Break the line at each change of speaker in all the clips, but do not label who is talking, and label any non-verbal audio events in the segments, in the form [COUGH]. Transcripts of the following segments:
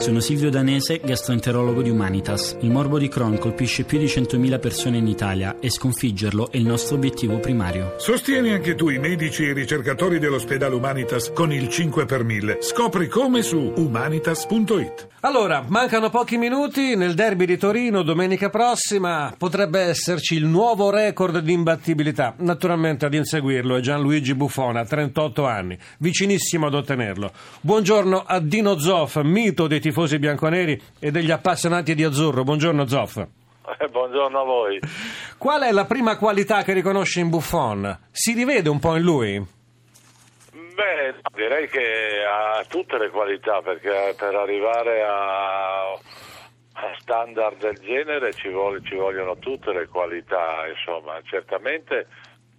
Sono Silvio Danese, gastroenterologo di Humanitas. Il morbo di Crohn colpisce più di 100.000 persone in Italia e sconfiggerlo è il nostro obiettivo primario.
Sostieni anche tu i medici e i ricercatori dell'ospedale Humanitas con il 5 per 1000. Scopri come su humanitas.it.
Allora, mancano pochi minuti, nel derby di Torino domenica prossima potrebbe esserci il nuovo record di imbattibilità. Naturalmente ad inseguirlo è Gianluigi Buffon, a 38 anni, vicinissimo ad ottenerlo. Buongiorno a Dino Zoff, mito dei tifosi bianconeri e degli appassionati di azzurro. Buongiorno Zoff.
Eh, buongiorno a voi.
Qual è la prima qualità che riconosce in Buffon? Si rivede un po' in lui?
Beh, direi che ha tutte le qualità perché per arrivare a, a standard del genere ci, vuole, ci, vogliono tutte le qualità, insomma, certamente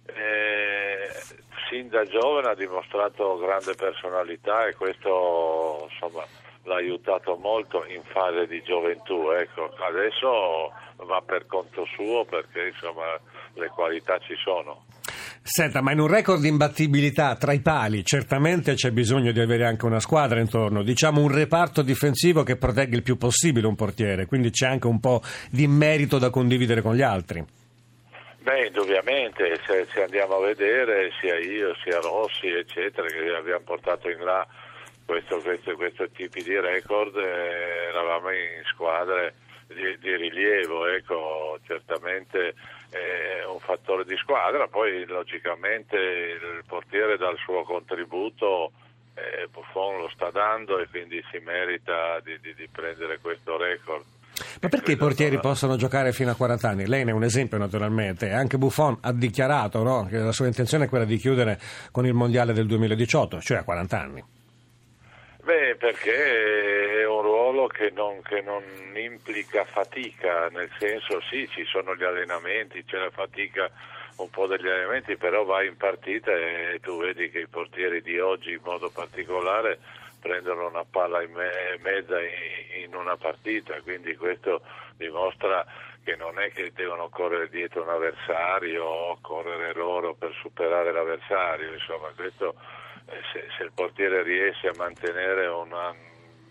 eh, sin da giovane ha dimostrato grande personalità e questo insomma, l'ha aiutato molto in fase di gioventù, ecco. adesso va per conto suo perché insomma, le qualità ci sono.
Senta, ma in un record di imbattibilità tra i pali certamente c'è bisogno di avere anche una squadra intorno, diciamo un reparto difensivo che protegga il più possibile un portiere, quindi c'è anche un po' di merito da condividere con gli altri.
Beh, indubbiamente, se, se andiamo a vedere sia io sia Rossi, eccetera, che abbiamo portato in là questo, questo, questo tipo di record, eh, eravamo in squadre di, di rilievo, ecco, certamente è un fattore di squadra, poi logicamente il portiere dà il suo contributo, eh, Buffon lo sta dando e quindi si merita di, di, di prendere questo record.
Ma perché i portieri possono giocare fino a 40 anni? Lei ne è un esempio naturalmente, anche Buffon ha dichiarato no, che la sua intenzione è quella di chiudere con il Mondiale del 2018, cioè a 40 anni.
Beh, perché è un ruolo che non, che non, implica fatica, nel senso sì, ci sono gli allenamenti, c'è la fatica un po' degli allenamenti, però vai in partita e tu vedi che i portieri di oggi in modo particolare prendono una palla in me- mezza in, una partita, quindi questo dimostra che non è che devono correre dietro un avversario o correre loro per superare l'avversario, insomma questo se, se, il portiere riesce a mantenere una,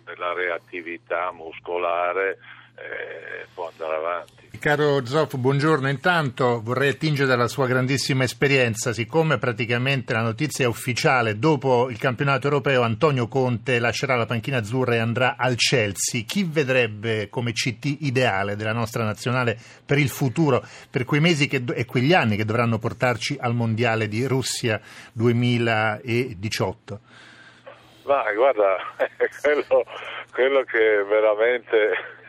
della reattività muscolare eh, può andare avanti.
Caro Zoff, buongiorno. Intanto vorrei attingere dalla sua grandissima esperienza, siccome praticamente la notizia è ufficiale, dopo il campionato europeo Antonio Conte lascerà la panchina azzurra e andrà al Chelsea. Chi vedrebbe come CT ideale della nostra nazionale per il futuro, per quei mesi che, e quegli anni che dovranno portarci al Mondiale di Russia 2018?
Ma guarda, [LAUGHS] quello, quello che veramente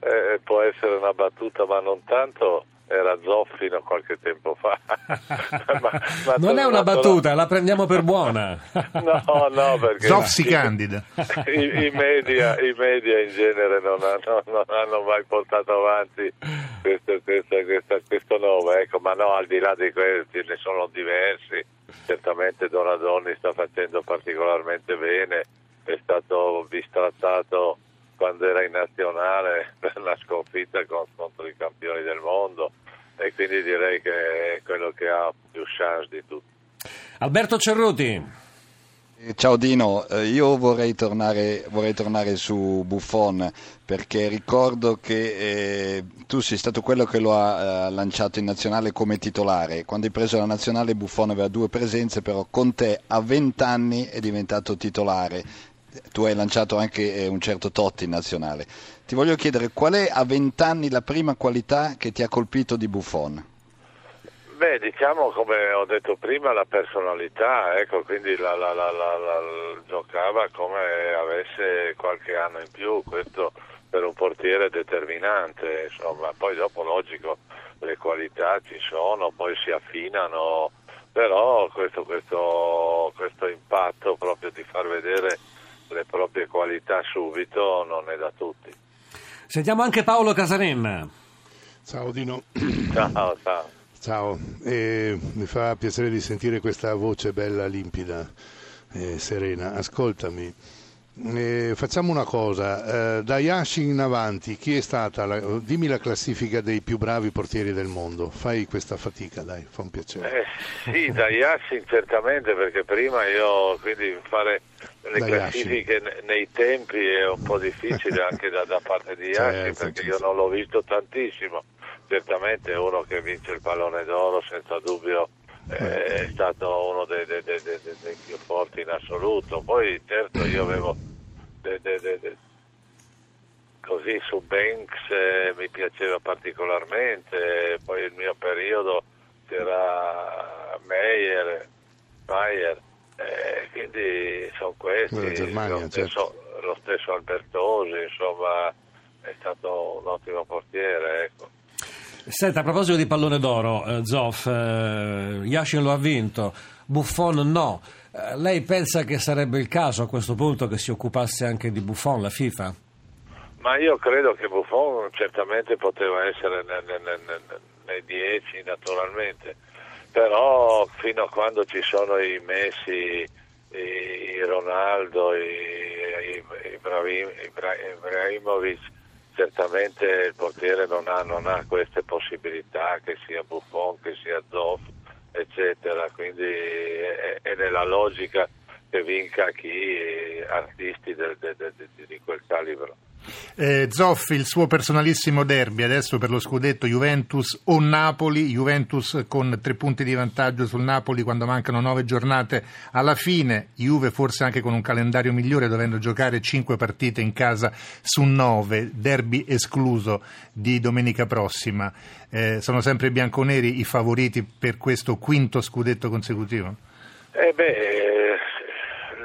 eh, può essere una battuta, ma non tanto era Zoffino qualche tempo fa. [LAUGHS]
ma, ma non è una battuta, la prendiamo per buona.
no, no, perché
Zoff si candida.
I, i, media, I, media, in genere non hanno, non hanno mai portato avanti questo, questo, questo, questo, nome, ecco, ma no, al di là di questi ne sono diversi. Certamente Donadoni sta facendo particolarmente bene, è stato bistrattato quando era in nazionale [LAUGHS] per la sconfitta contro i campioni del mondo e quindi direi che è quello che ha più chance di tutti.
Alberto Cerruti.
Eh, ciao Dino, eh, io vorrei tornare, vorrei tornare, su Buffon perché ricordo che eh, tu sei stato quello che lo ha eh, lanciato in nazionale come titolare. Quando hai preso la nazionale Buffon aveva due presenze, però con te a 20 anni è diventato titolare tu hai lanciato anche eh, un certo Totti in nazionale. Ti voglio chiedere qual è a vent'anni la prima qualità che ti ha colpito di Buffon?
Beh, diciamo come ho detto prima la personalità, ecco, quindi la, la, la, giocava come avesse qualche anno in più, questo per un portiere determinante, insomma, poi dopo logico le qualità ci sono, poi si affinano, però questo, questo, questo impatto proprio di far vedere le proprie qualità subito non è da tutti.
Sentiamo anche Paolo Casarenna.
Ciao Dino.
Ciao, ciao.
Ciao, eh, mi fa piacere di sentire questa voce bella, limpida, eh, serena. Ascoltami, eh, facciamo una cosa, eh, da Yashin in avanti, chi è stata, la, dimmi la classifica dei più bravi portieri del mondo, fai questa fatica dai, fa un piacere.
Eh, sì, da Yashin certamente, perché prima io quindi fare le
Da
classifiche ne- nei tempi è un po' difficile [LAUGHS] anche da, da parte di Yashin,
Certo,
perché
sì,
io non l'ho visto tantissimo. Certamente è uno che vince il pallone d'oro, senza dubbio è stato uno dei, dei- dei- dei- più forti in assoluto. Poi certo io avevo così su Banks eh, mi piaceva particolarmente, poi il mio periodo c'era Meyer, Meyer eh, quindi sono questi,
Germania,
lo, stesso, lo stesso Albertosi, insomma è stato un ottimo portiere. Ecco.
Senta, a proposito di pallone d'oro, eh, Zoff, eh, Yashin lo ha vinto, Buffon no. Eh, lei pensa che sarebbe il caso a questo punto che si occupasse anche di Buffon, la FIFA?
Ma io credo che Buffon certamente poteva essere nel- nel- nel- nei 10 naturalmente, però fino a quando ci sono i Messi, i, i Ronaldo, i, i, Ibrahim- Ibra- Ibrahimovic, certamente il portiere non ha, non ha queste possibilità, che sia Buffon, che sia Zoff, eccetera, quindi è, è nella logica che vinca chi artisti del- de- de- de- di quel calibro.
Eh, Zoffi, il suo personalissimo derby adesso per lo scudetto Juventus o Napoli, Juventus con tre punti di vantaggio sul Napoli quando mancano nove giornate alla fine, Juve forse anche con un calendario migliore dovendo giocare cinque partite in casa su nove, derby escluso di domenica prossima. Eh, sono sempre i bianconeri i favoriti per questo quinto scudetto consecutivo?
Eh beh, eh,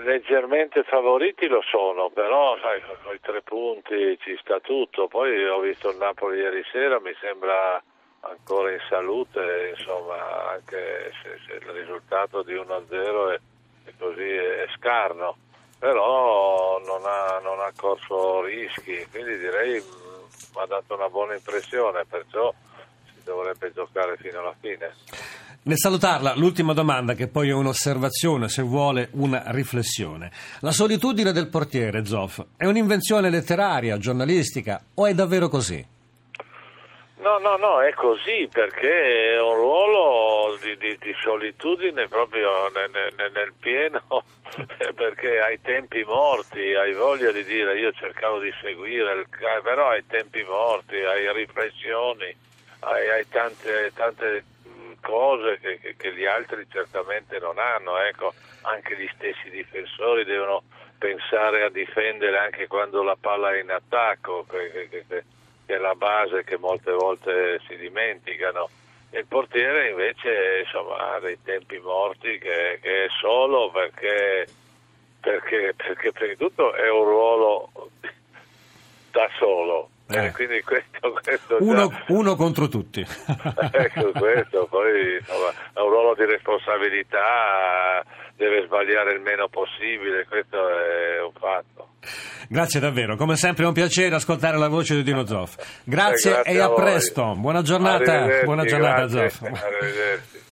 leggermente favoriti lo sono, però sai, con i tre punti ci sta tutto. Poi ho visto il Napoli ieri sera, mi sembra ancora in salute, insomma, anche se, se il risultato di 1-0 è, è così è scarno, però non ha, non ha corso rischi, quindi direi mi ha dato una buona impressione, perciò si dovrebbe giocare fino alla fine.
Nel salutarla, l'ultima domanda, che poi è un'osservazione, se vuole una riflessione. La solitudine del portiere, Zoff, è un'invenzione letteraria, giornalistica, o è davvero così?
No, no, no, è così perché è un ruolo di, di- di solitudine proprio nel, nel- nel pieno, [LAUGHS] perché hai tempi morti, hai voglia di dire io cercavo di seguire, il però hai tempi morti, hai riflessioni, hai, hai tante, tante cose che, che- che gli altri certamente non hanno, ecco, anche gli stessi difensori devono pensare a difendere anche quando la palla è in attacco, che- che- è la base che molte volte si dimenticano. Il portiere invece insomma, ha dei tempi morti che, che è solo perché, perché, perché prima di tutto è un ruolo da solo.
Eh.
Quindi questo, questo già-
Uno, uno contro tutti. [LAUGHS]
ecco questo, poi insomma, è un ruolo di responsabilità, deve sbagliare il meno possibile, questo è un fatto.
Grazie davvero, come sempre è un piacere ascoltare la voce di Dino Zoff. Grazie,
Eh, grazie
e a,
a
presto, buona giornata, buona giornata
grazie.
Zoff.